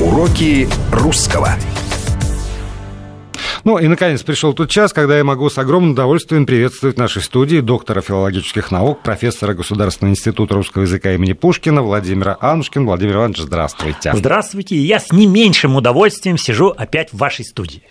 Уроки русского. Ну и, наконец, пришел тот час, когда я могу с огромным удовольствием приветствовать в нашей студии доктора филологических наук, профессора Государственного института русского языка имени Пушкина Владимира Анушкин. Владимир Иванович, здравствуйте. Здравствуйте. Я с не меньшим удовольствием сижу опять в вашей студии.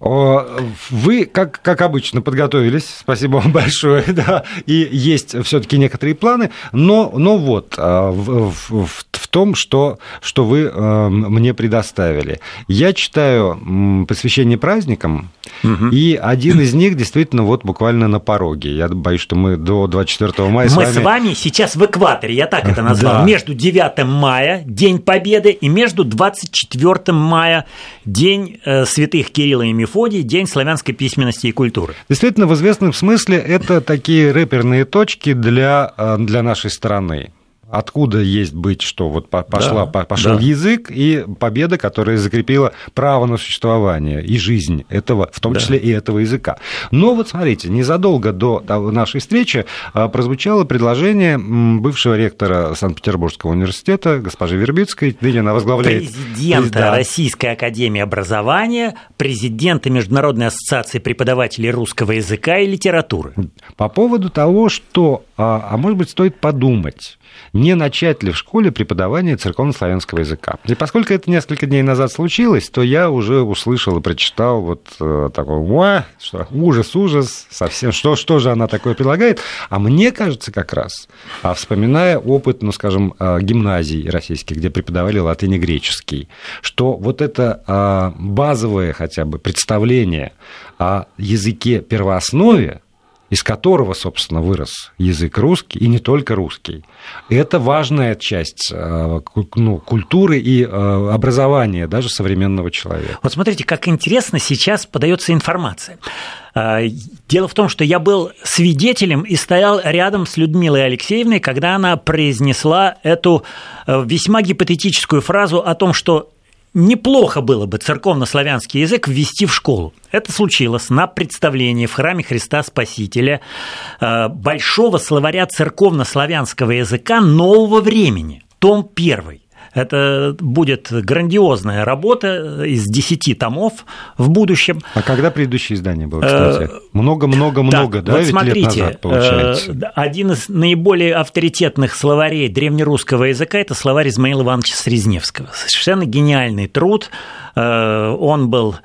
Вы, как, как обычно, подготовились, спасибо вам большое, да, и есть все-таки некоторые планы, но, но вот а, в, в, в том, что, что вы э, мне предоставили. Я читаю посвящение праздникам, угу. и один из них действительно вот буквально на пороге. Я боюсь, что мы до 24 мая мы с вами... Мы с вами сейчас в экваторе, я так это назвал, да. между 9 мая, День Победы, и между 24 мая, День э, святых Кирилла и Мефодий, День славянской письменности и культуры. Действительно, в известном смысле это такие рэперные точки для, э, для нашей страны откуда есть быть, что вот пошла, да, пошел да. язык и победа, которая закрепила право на существование и жизнь этого, в том да. числе и этого языка. Но вот смотрите, незадолго до нашей встречи а, прозвучало предложение бывшего ректора Санкт-Петербургского университета госпожи Вербицкой, ныне она возглавляет... Президента да. Российской академии образования, президента Международной ассоциации преподавателей русского языка и литературы. По поводу того, что, а, а может быть, стоит подумать, не начать ли в школе преподавание церковно-славянского языка. И поскольку это несколько дней назад случилось, то я уже услышал и прочитал вот э, такой, что ужас, ужас, совсем, что, что же она такое предлагает. А мне кажется как раз, а вспоминая опыт, ну, скажем, э, гимназий российских, где преподавали латынь и греческий, что вот это э, базовое хотя бы представление о языке первооснове, из которого, собственно, вырос язык русский, и не только русский. Это важная часть э, ну, культуры и э, образования даже современного человека. Вот смотрите, как интересно сейчас подается информация. Э, дело в том, что я был свидетелем и стоял рядом с Людмилой Алексеевной, когда она произнесла эту весьма гипотетическую фразу о том, что неплохо было бы церковно-славянский язык ввести в школу. Это случилось на представлении в храме Христа Спасителя э, большого словаря церковно-славянского языка нового времени, том первый. Это будет грандиозная работа из 10 томов в будущем. А когда предыдущее издание было, кстати? Много-много-много, да, да, вот смотрите, лет назад, получается? Э, один из наиболее авторитетных словарей древнерусского языка – это словарь Измаила Ивановича Срезневского. Совершенно гениальный труд. Э, он был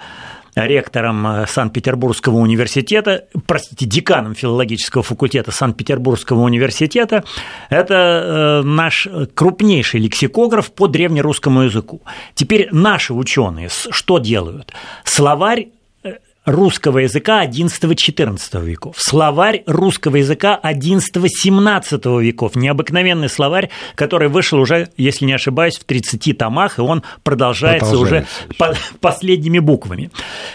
ректором э, Санкт-Петербургского университета, простите, деканом филологического факультета Санкт-Петербургского университета. Это э, наш крупнейший лексикограф по древнерусскому языку. Теперь наши ученые что делают? Словарь русского языка XI-XIV веков, словарь русского языка XI-XVII веков, необыкновенный словарь, который вышел уже, если не ошибаюсь, в 30 томах, и он продолжается, продолжается уже по последними буквами.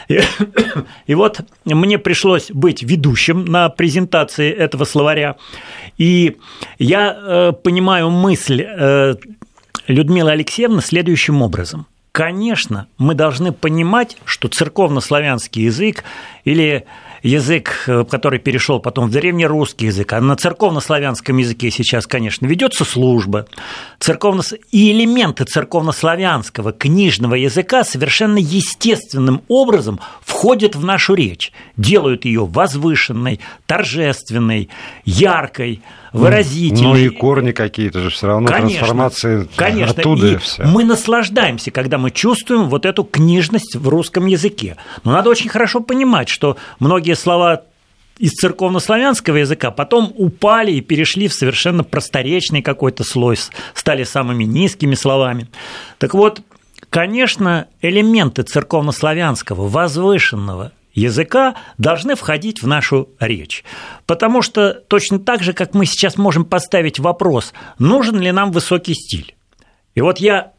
И, и вот мне пришлось быть ведущим на презентации этого словаря, и я э, понимаю мысль э, Людмилы Алексеевны следующим образом – конечно, мы должны понимать, что церковно-славянский язык или язык, э, который перешел потом в древнерусский язык, а на церковно-славянском языке сейчас, конечно, ведется служба, церковно... и элементы церковно-славянского книжного языка совершенно естественным образом входят в нашу речь, делают ее возвышенной, торжественной, яркой, выразительной. Ну и корни какие-то же все равно конечно, трансформации конечно. оттуда и все. Мы наслаждаемся, когда мы чувствуем вот эту книжность в русском языке. Но надо очень хорошо понимать, что многие слова из церковно-славянского языка потом упали и перешли в совершенно просторечный какой-то слой, стали самыми низкими словами. Так вот, конечно, элементы церковно-славянского, возвышенного языка должны входить в нашу речь. Потому что точно так же, как мы сейчас можем поставить вопрос, нужен ли нам высокий стиль. И вот я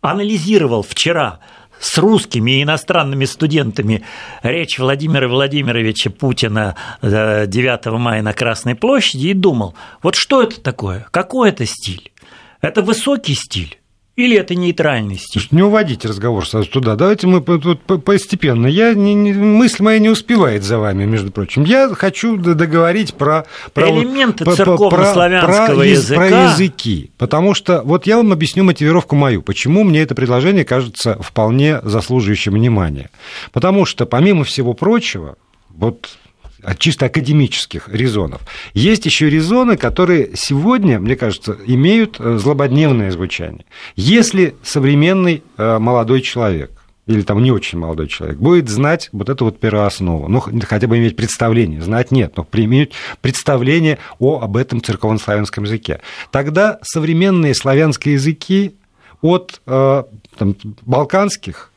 анализировал вчера с русскими и иностранными студентами речь Владимира Владимировича Путина 9 э, мая на Красной площади и думал, вот что это такое, какой это стиль? Это высокий стиль или это нейтральный стиль? Не уводите разговор сразу туда. Давайте мы тут постепенно. Я не, не, мысль моя не успевает за вами, между прочим. Я хочу договорить про... про Элементы про, церковно-славянского про, языка. Про языки. Потому что вот я вам объясню мотивировку мою. Почему мне это предложение кажется вполне заслуживающим внимания. Потому что, помимо всего прочего, вот чисто академических резонов. Есть еще резоны, которые сегодня, мне кажется, имеют э, злободневное звучание. Если современный э, молодой человек или там не очень молодой человек, будет знать вот эту вот первооснову, ну, хотя бы иметь представление, знать нет, но иметь представление о, об этом церковно-славянском языке. Тогда современные славянские языки от э, там, балканских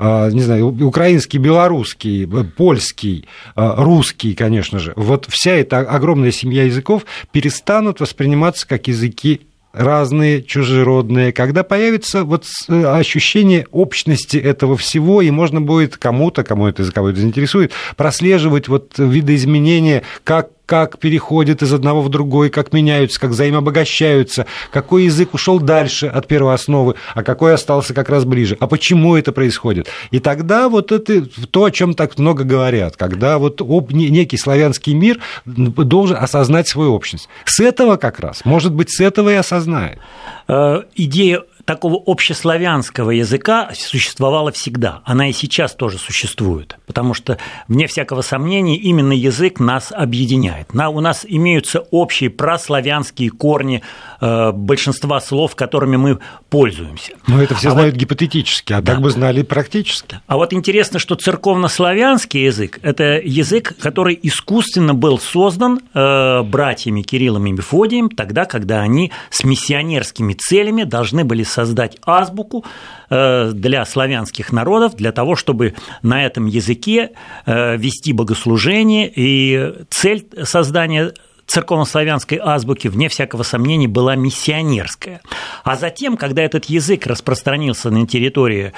не знаю, украинский, белорусский, польский, а, русский, конечно же, вот вся эта огромная семья языков перестанут восприниматься как языки разные, чужеродные, когда появится вот э, ощущение общности этого всего, и можно будет кому-то, кому это языковой заинтересует, прослеживать вот видоизменения, как как переходят из одного в другой, как меняются, как взаимообогащаются, какой язык ушел дальше от первоосновы, а какой остался как раз ближе, а почему это происходит. И тогда вот это то, о чем так много говорят, когда вот некий славянский мир должен осознать свою общность. С этого как раз, может быть, с этого и осознает. Э, идея такого общеславянского языка существовала всегда. Она и сейчас тоже существует, потому что, вне всякого сомнения, именно язык нас объединяет. На, у нас имеются общие прославянские корни э, большинства слов, которыми мы пользуемся. Но это все а знают вот, гипотетически, а да. так бы знали практически. А вот интересно, что церковнославянский язык – это язык, который искусственно был создан э, братьями Кириллом и Мефодием тогда, когда они с миссионерскими целями должны были создать азбуку э, для славянских народов, для того, чтобы на этом языке э, вести богослужение. И цель создания церковнославянской азбуки, вне всякого сомнения, была миссионерская. А затем, когда этот язык распространился на территории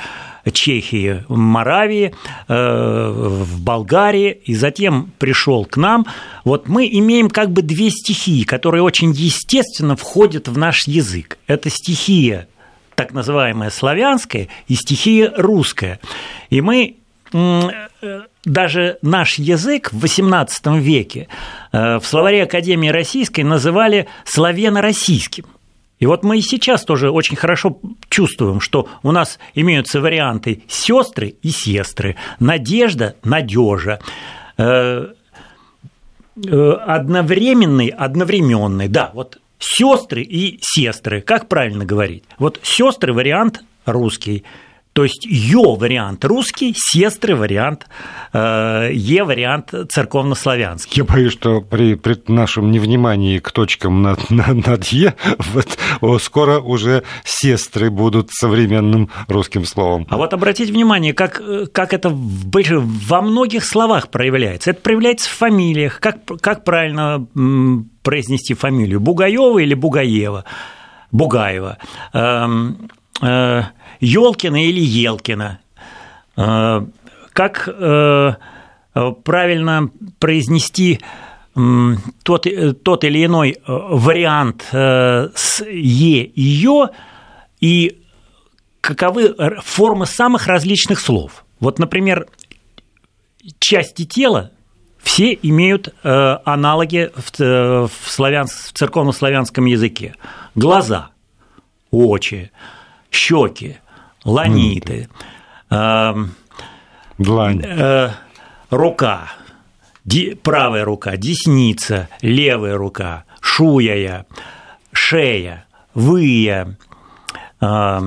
Чехии, Моравии, э, в Болгарии, и затем пришел к нам, вот мы имеем как бы две стихии, которые очень естественно входят в наш язык. Это стихия так называемая славянская и стихия русская. И мы э, даже наш язык в XVIII веке э, в словаре Академии Российской называли славяно-российским. И вот мы и сейчас тоже очень хорошо чувствуем, что у нас имеются варианты сестры и сестры, надежда, надежа, э, одновременный, одновременный, да, вот сестры и сестры. Как правильно говорить? Вот сестры вариант русский. То есть Ё вариант русский, сестры вариант, э, Е вариант церковнославянский. Я боюсь, что при, при нашем невнимании к точкам над, над, над Е вот, скоро уже сестры будут современным русским словом. А вот обратите внимание, как, как это во многих словах проявляется. Это проявляется в фамилиях. Как, как правильно произнести фамилию? Бугаева или Бугаева? Бугаева. Эм, э, или Елкина. Э, как э, правильно произнести тот, тот или иной вариант с «е» и «ё», и каковы формы самых различных слов. Вот, например, части тела все имеют аналоги в, в, славян, в церковно-славянском языке. Глаза, очи, щеки, ланиты. Длань. Э, рука, ди, правая рука, десница, левая рука, шуяя, шея, выя, э,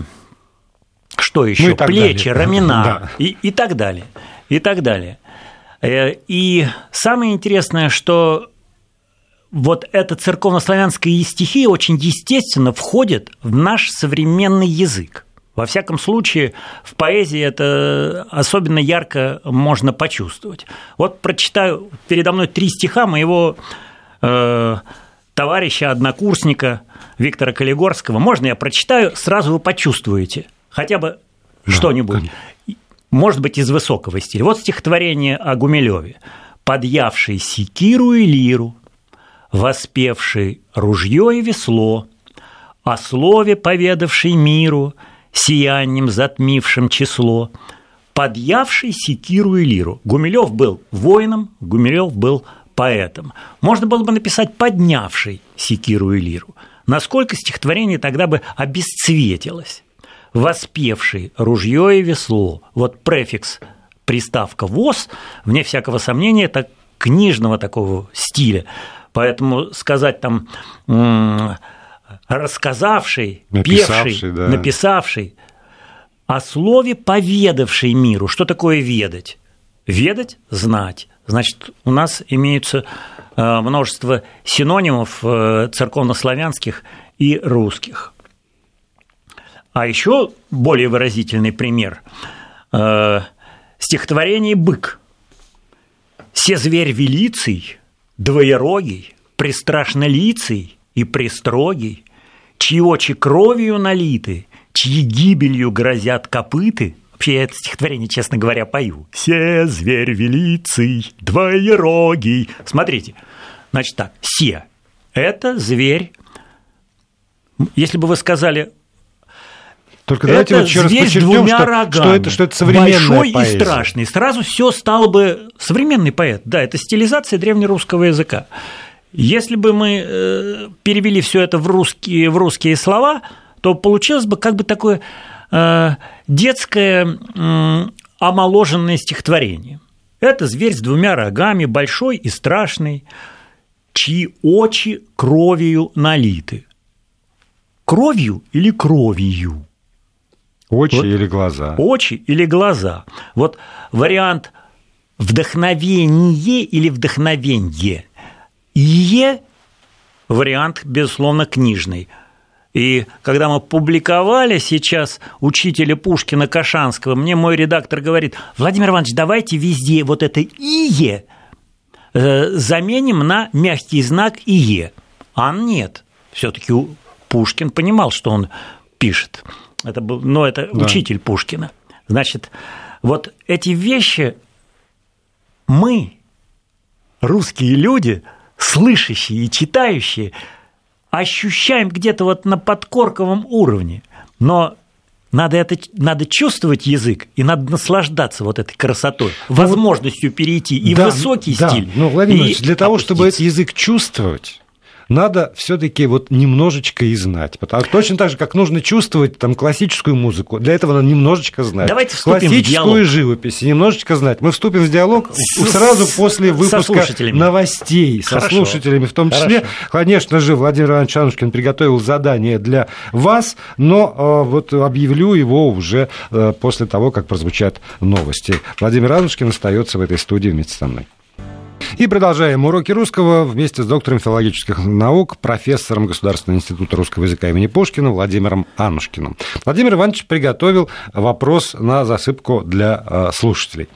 что еще, ну, плечи, далее. рамена да. и, и так далее, и так далее. Э, и самое интересное, что вот эта церковнославянская стихия очень естественно входит в наш современный язык. Во всяком случае, в поэзии это особенно ярко можно почувствовать. Вот прочитаю передо мной три стиха моего э, товарища, однокурсника Виктора Калигорского. Можно я прочитаю? Сразу вы почувствуете хотя бы да, что-нибудь. Может быть, из высокого стиля. Вот стихотворение о Гумилеве. «Подъявший секиру и лиру, воспевший ружье и весло, о слове, поведавший миру, сиянием затмившим число, подъявший секиру и лиру. Гумилев был воином, Гумилев был поэтом. Можно было бы написать «поднявший секиру и лиру». Насколько стихотворение тогда бы обесцветилось. Воспевший ружье и весло. Вот префикс приставка «воз», вне всякого сомнения, это книжного такого стиля. Поэтому сказать там рассказавший, написавший, певший, да. написавший, о слове поведавший миру. Что такое ведать? Ведать – знать. Значит, у нас имеются э, множество синонимов э, церковнославянских и русских. А еще более выразительный пример э, – стихотворение «Бык». «Се зверь велиций, двоерогий, пристрашнолицый и пристрогий, чьи очи кровью налиты, чьи гибелью грозят копыты, Вообще я это стихотворение, честно говоря, пою. «Се зверь велицый, двоерогий». Смотрите, значит так, «се» – это зверь. Если бы вы сказали только давайте вот еще раз подчеркнем, что, рогами, что, это, что это современная большой поэзия. и страшный. Сразу все стало бы современный поэт. Да, это стилизация древнерусского языка. Если бы мы э, перевели все это в русские, в русские слова, то получилось бы как бы такое э, детское омоложенное стихотворение. Это зверь с двумя рогами, большой и страшный, чьи очи кровью налиты. Кровью или кровью? Очи вот, или глаза? Очи или глаза. Вот вариант вдохновение или вдохновенье Е вариант, безусловно, книжный. И когда мы публиковали сейчас учителя Пушкина Кашанского, мне мой редактор говорит, Владимир Иванович, давайте везде вот это «ие» э, заменим на мягкий знак «ие». А нет. все таки Пушкин понимал, что он пишет. Это был, но это да. учитель Пушкина. Значит, вот эти вещи мы, русские люди – слышащие и читающие ощущаем где-то вот на подкорковом уровне, но надо, это, надо чувствовать язык и надо наслаждаться вот этой красотой, ну возможностью перейти и да, высокий да, стиль. Ну, Владимир Ильич, для того, чтобы этот язык чувствовать, надо все-таки вот немножечко и знать. Потому, точно так же, как нужно чувствовать там классическую музыку, для этого надо немножечко знать. Давайте вступим Классическую в диалог. живопись немножечко знать. Мы вступим в диалог с, сразу после выпуска новостей Хорошо. со слушателями в том числе. Хорошо. Конечно же, Владимир Иванович Анушкин приготовил задание для вас, но э, вот объявлю его уже э, после того, как прозвучат новости. Владимир Анушкин остается в этой студии вместе со мной. И продолжаем уроки русского вместе с доктором филологических наук, профессором Государственного института русского языка имени Пушкина Владимиром Анушкиным. Владимир Иванович приготовил вопрос на засыпку для э, слушателей.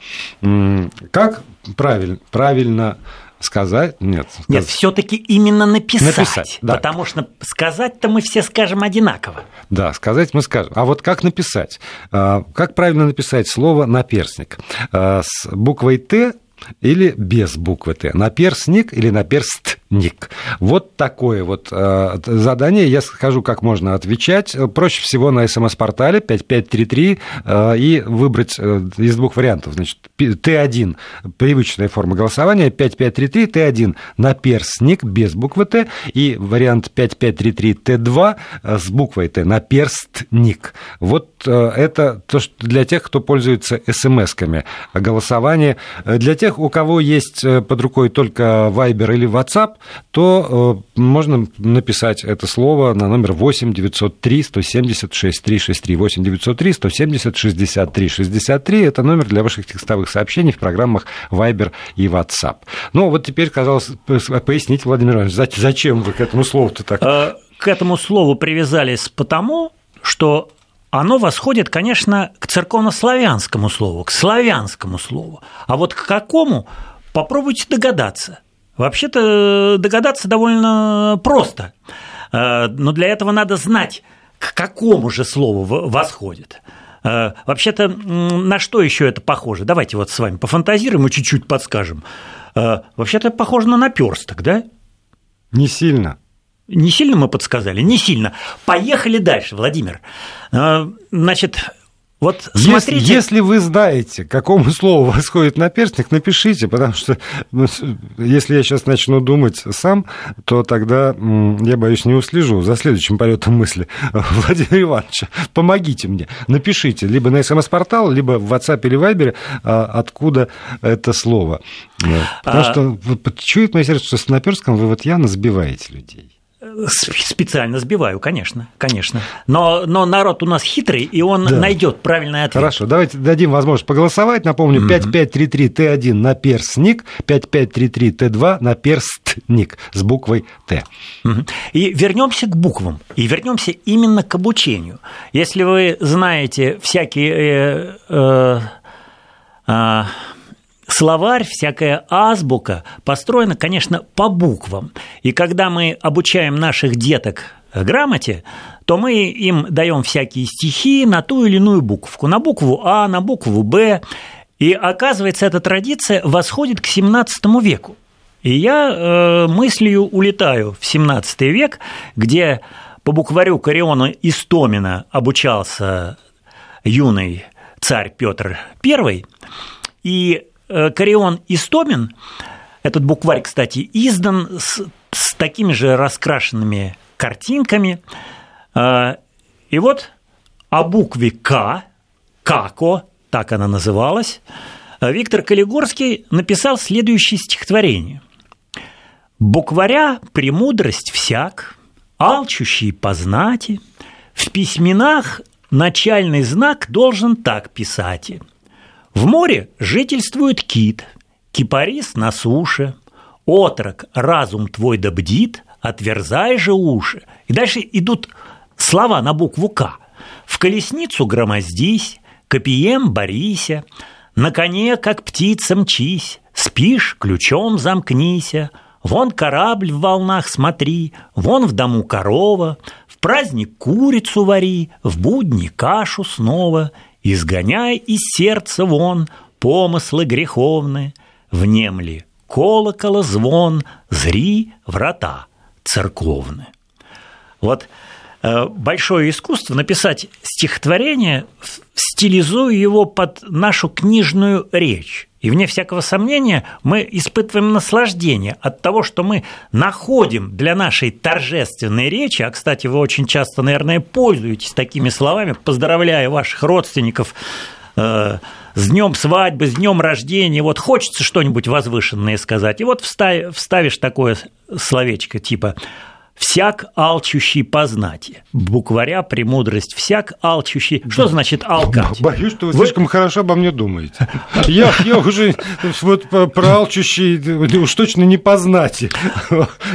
Как правильно, правильно сказать? Нет. Сказать. Нет, все-таки именно написать. Написать, да. Потому что сказать-то мы все скажем одинаково. Да, сказать мы скажем. А вот как написать? А, как правильно написать слово наперстник? А, с буквой Т или без буквы Т, наперстник или наперстник. Вот такое вот э, задание. Я скажу, как можно отвечать. Проще всего на смс-портале 5533 э, и выбрать э, из двух вариантов. Значит, Т1 – привычная форма голосования, 5533 Т1 – наперстник без буквы Т, и вариант 5533 Т2 с буквой Т – наперстник. Вот это то, что для тех, кто пользуется смс-ками голосование. Для тех, тех, у кого есть э, под рукой только Viber или WhatsApp, то э, можно написать это слово на номер 8 903 176 363 8 903 170 63 63. Это номер для ваших текстовых сообщений в программах Viber и WhatsApp. Ну, вот теперь, казалось, пояснить, Владимир Иванович, зачем вы к этому слову-то так? А, к этому слову привязались потому, что оно восходит, конечно, к церковнославянскому слову, к славянскому слову. А вот к какому, попробуйте догадаться. Вообще-то догадаться довольно просто. Э, но для этого надо знать, к какому же слову восходит. Э, вообще-то на что еще это похоже? Давайте вот с вами пофантазируем и чуть-чуть подскажем. Э, вообще-то похоже на наперсток, да? Не сильно. Не сильно мы подсказали? Не сильно. Поехали дальше, Владимир. Значит, вот смотрите... если, если вы знаете, какому слову восходит наперстник, напишите, потому что ну, если я сейчас начну думать сам, то тогда я боюсь не услежу за следующим полетом мысли. Владимир Иванович, помогите мне, напишите либо на смс-портал, либо в WhatsApp или Viber, а, откуда это слово. Потому а... что чует мое сердце, что с наперстком вы вот явно сбиваете людей. Специально сбиваю, конечно, конечно. Но, но народ у нас хитрый, и он да. найдет правильный ответ. Хорошо, давайте дадим возможность поголосовать. Напомню, 5533Т1 на перстник, 5533Т2 на перстник с буквой Т. И вернемся к буквам, и вернемся именно к обучению. Если вы знаете всякие... Э, э, э, словарь, всякая азбука построена, конечно, по буквам. И когда мы обучаем наших деток грамоте, то мы им даем всякие стихи на ту или иную букву. На букву А, на букву Б. И оказывается, эта традиция восходит к XVII веку. И я э, мыслью улетаю в XVII век, где по букварю Кориона Истомина обучался юный царь Петр I, и Корион Истомин, этот букварь, кстати, издан с, с такими же раскрашенными картинками. Э, и вот о букве К, Како, так она называлась, Виктор Калигорский написал следующее стихотворение. «Букваря премудрость всяк, алчущий познати, в письменах начальный знак должен так писать – в море жительствует кит, кипарис на суше, отрок разум твой да бдит, отверзай же уши. И дальше идут слова на букву «К». В колесницу громоздись, копием борися, на коне, как птица, мчись, спишь, ключом замкнися, вон корабль в волнах смотри, вон в дому корова, в праздник курицу вари, в будни кашу снова — Изгоняй из сердца вон помыслы греховны, Внемли колокола звон, зри врата церковны. Вот э, большое искусство написать стихотворение, стилизуя его под нашу книжную речь. И вне всякого сомнения мы испытываем наслаждение от того, что мы находим для нашей торжественной речи, а, кстати, вы очень часто, наверное, пользуетесь такими словами, поздравляя ваших родственников э, с днем свадьбы, с днем рождения, вот хочется что-нибудь возвышенное сказать, и вот вставишь такое словечко типа всяк алчущий познати. Букваря премудрость всяк алчущий. Что значит алкать? Боюсь, что вы, вы... слишком хорошо обо мне думаете. Я, я уже вот про алчущий уж точно не познати.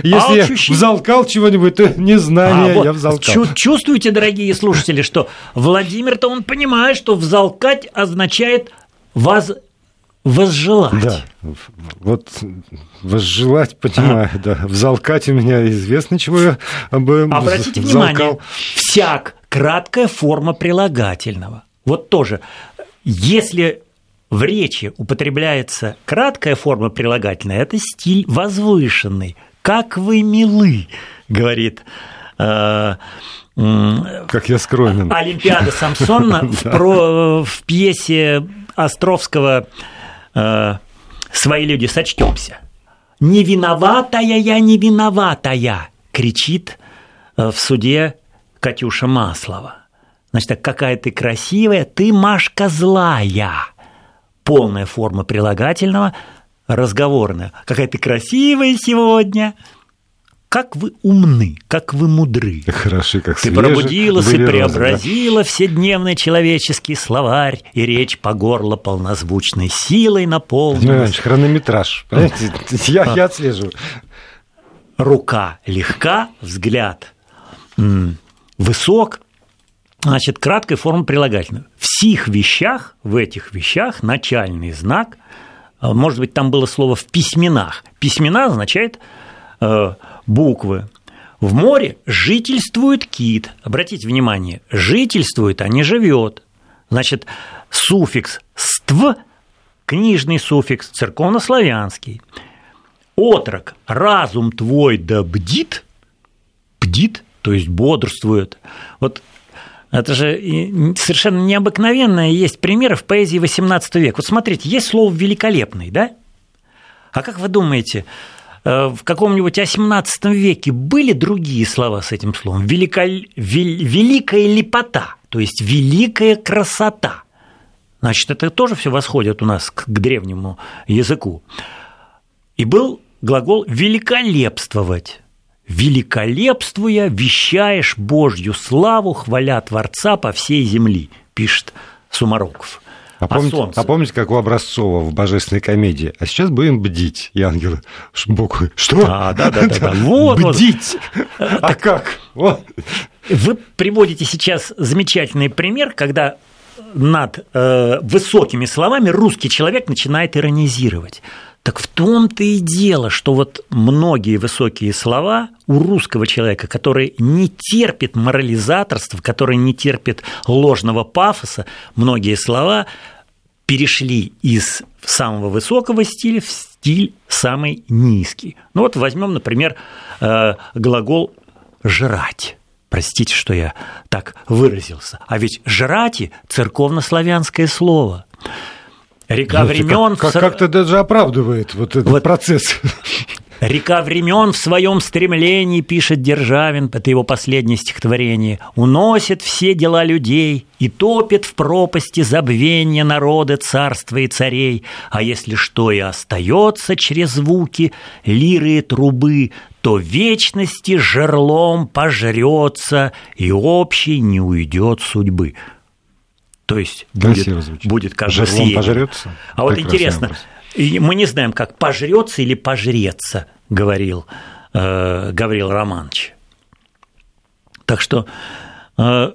Если алчущий... я взалкал чего-нибудь, то незнание а, вот, я взалкал. Чувствуете, дорогие слушатели, что Владимир-то он понимает, что взалкать означает воз возжелать. Да, вот возжелать, понимаю, а? да. В залкать у меня известно, чего я бы Обратите взалкал. внимание, всяк – краткая форма прилагательного. Вот тоже, если в речи употребляется краткая форма прилагательная, это стиль возвышенный. «Как вы милы», говорит э, как я скромен. Олимпиада Самсона в, в пьесе Островского Э, свои люди сочтемся. Не виноватая я, не виноватая, кричит э, в суде Катюша Маслова. Значит, какая ты красивая, ты Машка злая. Полная форма прилагательного, разговорная. Какая ты красивая сегодня как вы умны, как вы мудры. Хороши, как Ты пробудилась и преобразила да? вседневный человеческий словарь, и речь по горло полнозвучной силой наполнилась. Ну, хронометраж, понимаете? Я, я отслеживаю. Рука легка, взгляд высок, значит, краткая форма прилагательного. В сих вещах, в этих вещах начальный знак, а, может быть, там было слово в письменах. Письмена означает э, буквы. В море жительствует кит. Обратите внимание, жительствует, а не живет. Значит, суффикс «ств» – книжный суффикс, церковнославянский. Отрок «разум твой да бдит» бдит, то есть бодрствует. Вот это же совершенно необыкновенное есть примеры в поэзии XVIII века. Вот смотрите, есть слово «великолепный», да? А как вы думаете, в каком-нибудь XVIII веке были другие слова с этим словом? Велика... Великая лепота, то есть великая красота. Значит, это тоже все восходит у нас к древнему языку. И был глагол «великолепствовать» великолепствуя, вещаешь Божью славу, хваля Творца по всей земли, пишет Сумароков. А, а помните, а помните, как у Образцова в божественной комедии? А сейчас будем бдить, и ангелы буквы. Что? А, да, да, да. да. Вот, бдить. Вот. А как? Вот. Вы приводите сейчас замечательный пример, когда над э, высокими словами русский человек начинает иронизировать. Так в том-то и дело, что вот многие высокие слова у русского человека, который не терпит морализаторства, который не терпит ложного пафоса, многие слова перешли из самого высокого стиля в стиль самый низкий. Ну вот возьмем, например, э, глагол «жрать». Простите, что я так выразился. А ведь «жрати» – церковнославянское слово – Река ну, времен... Как, как, то даже оправдывает вот этот вот процесс. Река времен в своем стремлении, пишет Державин, это его последнее стихотворение, уносит все дела людей и топит в пропасти забвения народа, царства и царей. А если что и остается через звуки лиры и трубы, то вечности жерлом пожрется, и общий не уйдет судьбы. То есть будет, будет как бы съеден. пожрется? А вот интересно, мы не знаем, как пожрется или пожрется, говорил э, Гаврил Романович. Так что э,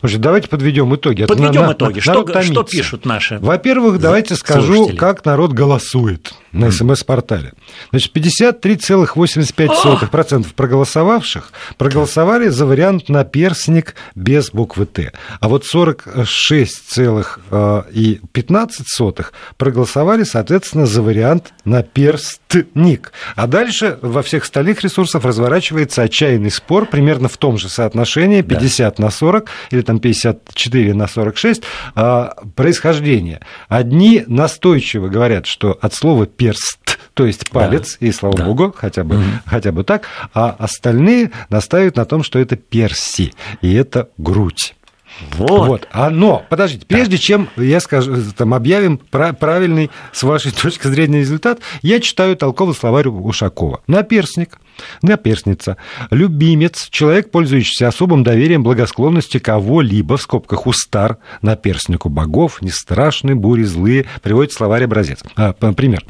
Слушай, давайте подведем итоги. Подведем на, итоги. На, что, что пишут наши? Во-первых, давайте скажу, слушатели. как народ голосует на СМС-портале. Значит, 53,85% проголосовавших проголосовали за вариант на перстник без буквы Т. А вот 46,15% проголосовали, соответственно, за вариант на перстник. А дальше во всех остальных ресурсах разворачивается отчаянный спор примерно в том же соотношении 50 да. на 40 или там 54 на 46 а, происхождение. Одни настойчиво говорят, что от слова перст, то есть палец, да. и слава да. богу, хотя бы, угу. хотя бы так, а остальные настаивают на том, что это перси, и это грудь. Вот. вот. А, но, подождите, прежде да. чем я скажу, там, объявим правильный, с вашей точки зрения, результат, я читаю толковый словарь Ушакова. Наперсник Наперстница. Любимец. Человек, пользующийся особым доверием благосклонности кого-либо, в скобках устар, наперстнику богов, не страшны, бури злые, приводит словарь образец. А, пример.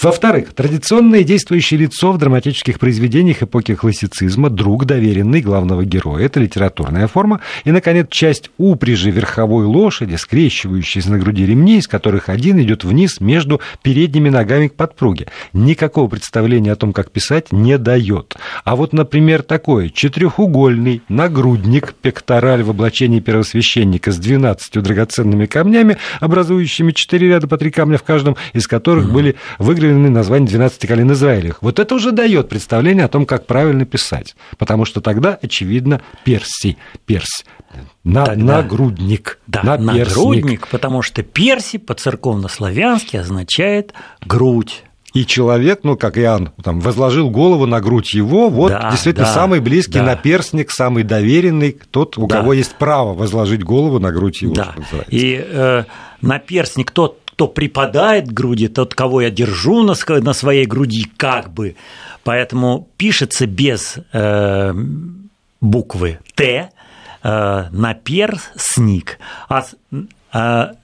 Во-вторых, традиционное действующее лицо в драматических произведениях эпохи классицизма, друг доверенный главного героя. Это литературная форма. И, наконец, часть упряжи верховой лошади, скрещивающейся на груди ремни, из которых один идет вниз между передними ногами к подпруге. Никакого представления о том, как писать, не дает. А вот, например, такой четырехугольный нагрудник, пектораль в облачении первосвященника с 12 драгоценными камнями, образующими четыре ряда по три камня в каждом, из которых угу. были выгравлены названия 12 колен Израилевых. Вот это уже дает представление о том, как правильно писать. Потому что тогда, очевидно, перси, перс, на, Тогда, нагрудник. Да, на нагрудник, потому что перси по-церковно-славянски означает грудь. И человек, ну, как Иоанн, там, возложил голову на грудь его, вот да, действительно да, самый близкий да. наперстник, самый доверенный, тот, у да. кого есть право возложить голову на грудь его. Да. И э, наперстник тот, кто припадает к груди, тот, кого я держу на, на своей груди, как бы. Поэтому пишется без э, буквы Т, наперстник. А э,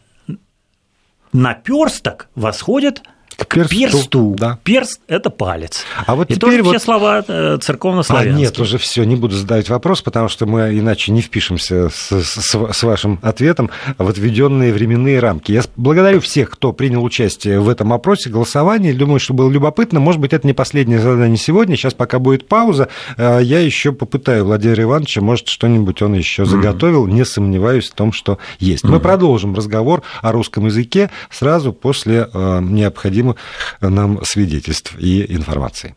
наперсток восходит к персту. персту. Да. Перст – это палец. А вот и теперь вот... все слова э, церковно-славянские. А нет, уже все, не буду задавать вопрос, потому что мы иначе не впишемся с, с, с вашим ответом в отведенные временные рамки. Я благодарю всех, кто принял участие в этом опросе, голосовании. Думаю, что было любопытно. Может быть, это не последнее задание сегодня. Сейчас, пока будет пауза, э, я еще попытаю Владимира Ивановича, может, что-нибудь он еще заготовил. Mm-hmm. Не сомневаюсь в том, что есть. Mm-hmm. Мы продолжим разговор о русском языке сразу после э, необходимого необходимо нам свидетельств и информации.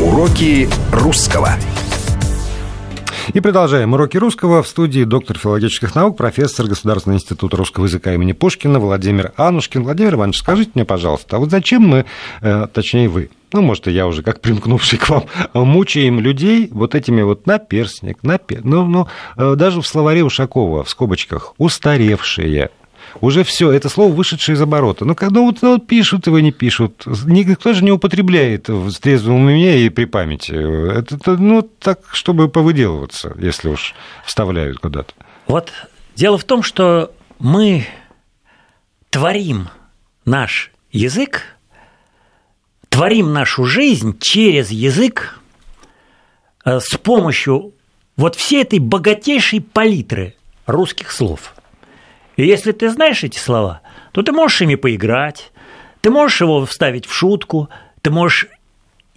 Уроки русского. И продолжаем уроки русского. В студии доктор филологических наук, профессор Государственного института русского языка имени Пушкина Владимир Анушкин. Владимир Иванович, скажите мне, пожалуйста, а вот зачем мы, э, точнее вы, ну, может, и я уже как примкнувший к вам, мучаем людей вот этими вот наперстник, напер... ну, ну, э, даже в словаре Ушакова, в скобочках, устаревшие, уже все, это слово вышедшее из оборота. Ну, когда вот, ну, пишут его, не пишут, никто же не употребляет в трезвом уме и при памяти. Это, это, ну, так, чтобы повыделываться, если уж вставляют куда-то. Вот дело в том, что мы творим наш язык, творим нашу жизнь через язык э, с помощью вот всей этой богатейшей палитры русских слов – и если ты знаешь эти слова, то ты можешь ими поиграть, ты можешь его вставить в шутку, ты можешь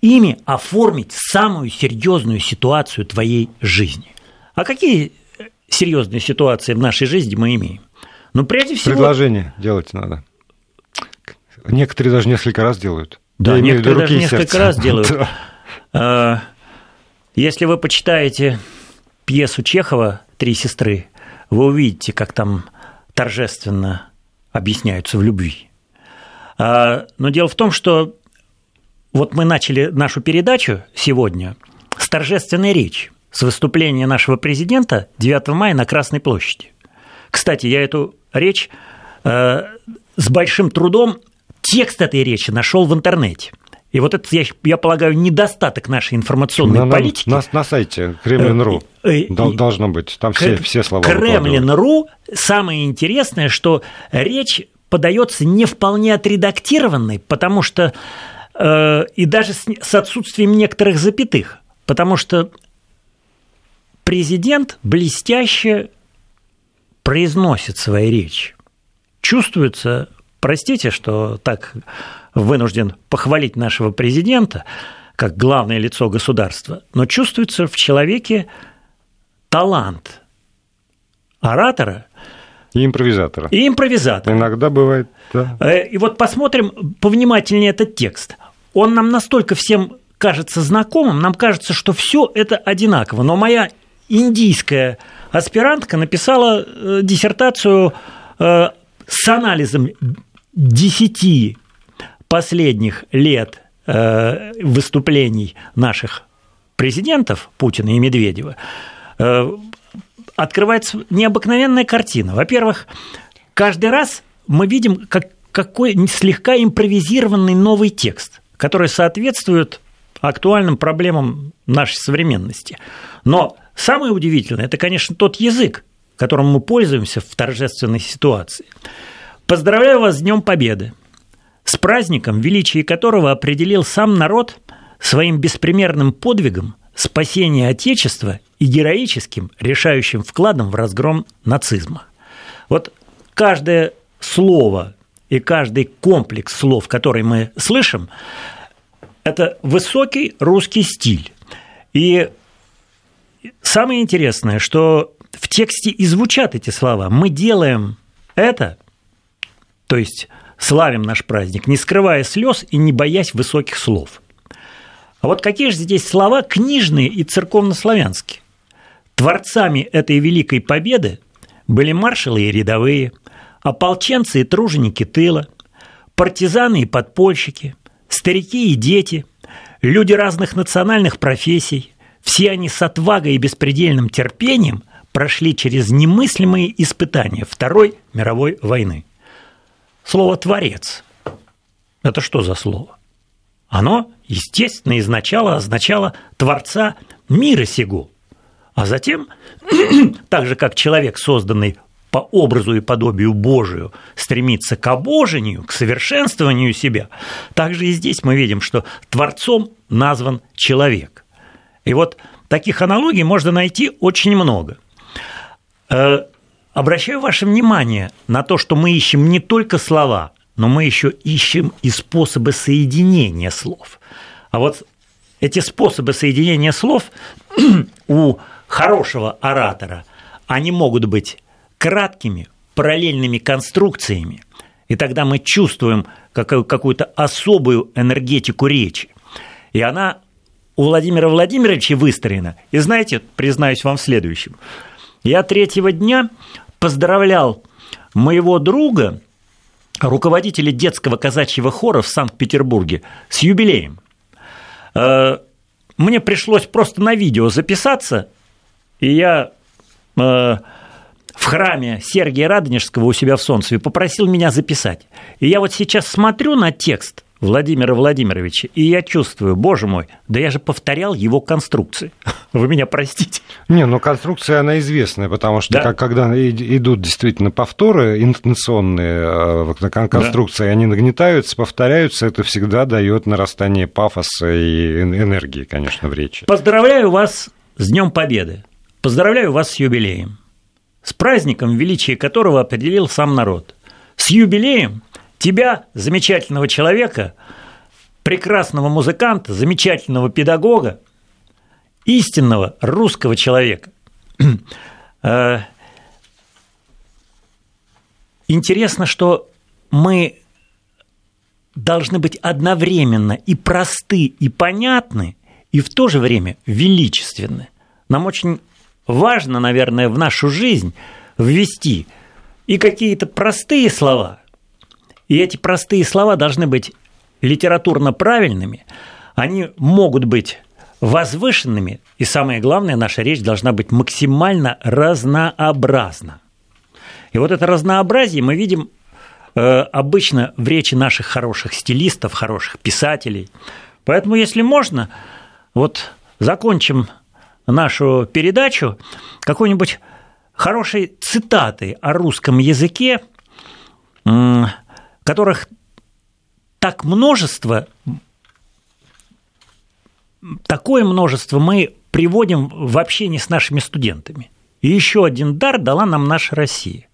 ими оформить самую серьезную ситуацию твоей жизни. А какие серьезные ситуации в нашей жизни мы имеем? Ну, прежде всего... Предложение делать надо. Некоторые даже несколько раз делают. Да, Я некоторые даже несколько раз делают. А, если вы почитаете пьесу Чехова «Три сестры», вы увидите, как там торжественно объясняются в любви. А, но дело в том, что вот мы начали нашу передачу сегодня с торжественной речи, с выступления нашего президента 9 мая на Красной площади. Кстати, я эту речь э, с большим трудом, текст этой речи нашел в интернете. И вот это, я, я полагаю, недостаток нашей информационной на, политики. На, на сайте Kremlin.ru э, э, должно быть, там все, все слова Kremlin.ru, самое интересное, что речь подается не вполне отредактированной, потому что э, и даже с, с отсутствием некоторых запятых, потому что президент блестяще произносит свои речи. Чувствуется, простите, что так вынужден похвалить нашего президента как главное лицо государства, но чувствуется в человеке талант оратора и импровизатора. И импровизатора. Иногда бывает, да. Э, и вот посмотрим повнимательнее этот текст. Он нам настолько всем кажется знакомым, нам кажется, что все это одинаково. Но моя индийская аспирантка написала э, диссертацию э, с анализом 10 последних лет э, выступлений наших президентов Путина и Медведева э, открывается необыкновенная картина. Во-первых, каждый раз мы видим как, какой слегка импровизированный новый текст, который соответствует актуальным проблемам нашей современности. Но самое удивительное – это, конечно, тот язык, которым мы пользуемся в торжественной ситуации. Поздравляю вас с Днем Победы с праздником, величие которого определил сам народ своим беспримерным подвигом спасения Отечества и героическим решающим вкладом в разгром нацизма. Вот каждое слово и каждый комплекс слов, который мы слышим, это высокий русский стиль. И самое интересное, что в тексте и звучат эти слова. Мы делаем это, то есть славим наш праздник, не скрывая слез и не боясь высоких слов. А вот какие же здесь слова книжные и церковнославянские? Творцами этой великой победы были маршалы и рядовые, ополченцы и труженики тыла, партизаны и подпольщики, старики и дети, люди разных национальных профессий. Все они с отвагой и беспредельным терпением прошли через немыслимые испытания Второй мировой войны. Слово «творец» – это что за слово? Оно, естественно, изначало означало «творца мира сего», а затем, так же как человек, созданный по образу и подобию Божию, стремится к обожению, к совершенствованию себя, также и здесь мы видим, что Творцом назван человек. И вот таких аналогий можно найти очень много. Обращаю ваше внимание на то, что мы ищем не только слова, но мы еще ищем и способы соединения слов. А вот эти способы соединения слов у хорошего оратора, они могут быть краткими, параллельными конструкциями, и тогда мы чувствуем какую-то особую энергетику речи. И она у Владимира Владимировича выстроена. И знаете, признаюсь вам в следующем. Я третьего дня поздравлял моего друга, руководителя детского казачьего хора в Санкт-Петербурге, с юбилеем. Э, мне пришлось просто на видео записаться, и я э, в храме Сергия Радонежского у себя в Солнцеве попросил меня записать. И я вот сейчас смотрю на текст – Владимира Владимировича, и я чувствую, боже мой, да я же повторял его конструкции. Вы меня простите. Не, ну конструкция, она известная, потому что да? когда идут действительно повторы интонационные э, конструкции, да. они нагнетаются, повторяются, это всегда дает нарастание пафоса и энергии, конечно, в речи. Поздравляю вас с Днем Победы. Поздравляю вас с юбилеем. С праздником, величие которого определил сам народ. С юбилеем, тебя, замечательного человека, прекрасного музыканта, замечательного педагога, истинного русского человека. Э, интересно, что мы должны быть одновременно и просты, и понятны, и в то же время величественны. Нам очень важно, наверное, в нашу жизнь ввести и какие-то простые слова, и эти простые слова должны быть литературно правильными, они могут быть возвышенными, и самое главное, наша речь должна быть максимально разнообразна. И вот это разнообразие мы видим э, обычно в речи наших хороших стилистов, хороших писателей. Поэтому, если можно, вот закончим нашу передачу какой-нибудь хорошей цитатой о русском языке, которых так множество, такое множество мы приводим в общении с нашими студентами. И еще один дар дала нам наша Россия.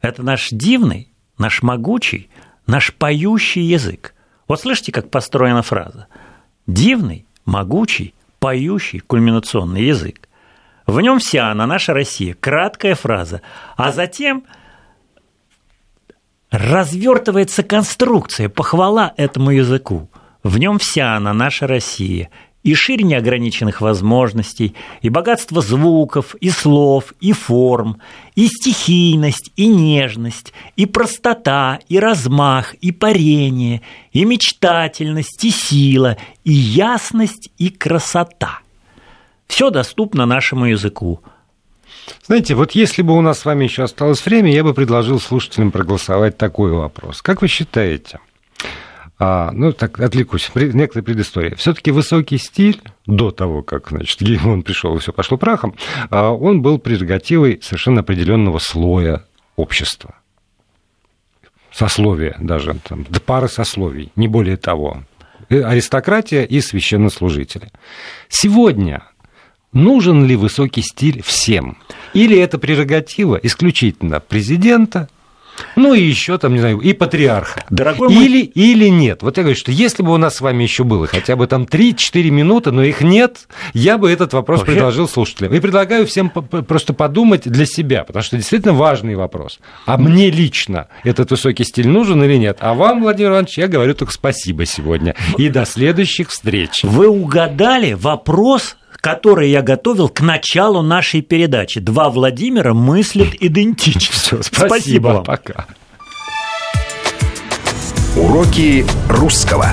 Это наш дивный, наш могучий, наш поющий язык. Вот слышите, как построена фраза? Дивный, могучий, поющий, кульминационный язык. В нем вся она, наша Россия, краткая фраза. А затем – развертывается конструкция, похвала этому языку. В нем вся она, наша Россия, и ширь неограниченных возможностей, и богатство звуков, и слов, и форм, и стихийность, и нежность, и простота, и размах, и парение, и мечтательность, и сила, и ясность, и красота. Все доступно нашему языку – знаете, вот если бы у нас с вами еще осталось время, я бы предложил слушателям проголосовать такой вопрос. Как вы считаете, а, ну, так отвлекусь, некоторые предыстории. Все-таки высокий стиль до того, как, значит, Геймон пришел и все пошло прахом, а, он был прерогативой совершенно определенного слоя общества. Сословия даже, там, пары сословий, не более того. Э, аристократия и священнослужители. Сегодня нужен ли высокий стиль всем? Или это прерогатива исключительно президента, ну и еще там, не знаю, и патриарха. Дорогой мой... или, или нет. Вот я говорю, что если бы у нас с вами еще было хотя бы там 3-4 минуты, но их нет, я бы этот вопрос Вообще... предложил слушателям. И предлагаю всем просто подумать для себя, потому что действительно важный вопрос. А мне лично этот высокий стиль нужен или нет? А вам, Владимир Иванович, я говорю только спасибо сегодня. И до следующих встреч. Вы угадали вопрос который я готовил к началу нашей передачи. Два Владимира мыслят идентично. Все, спасибо, спасибо вам. Пока. Уроки русского.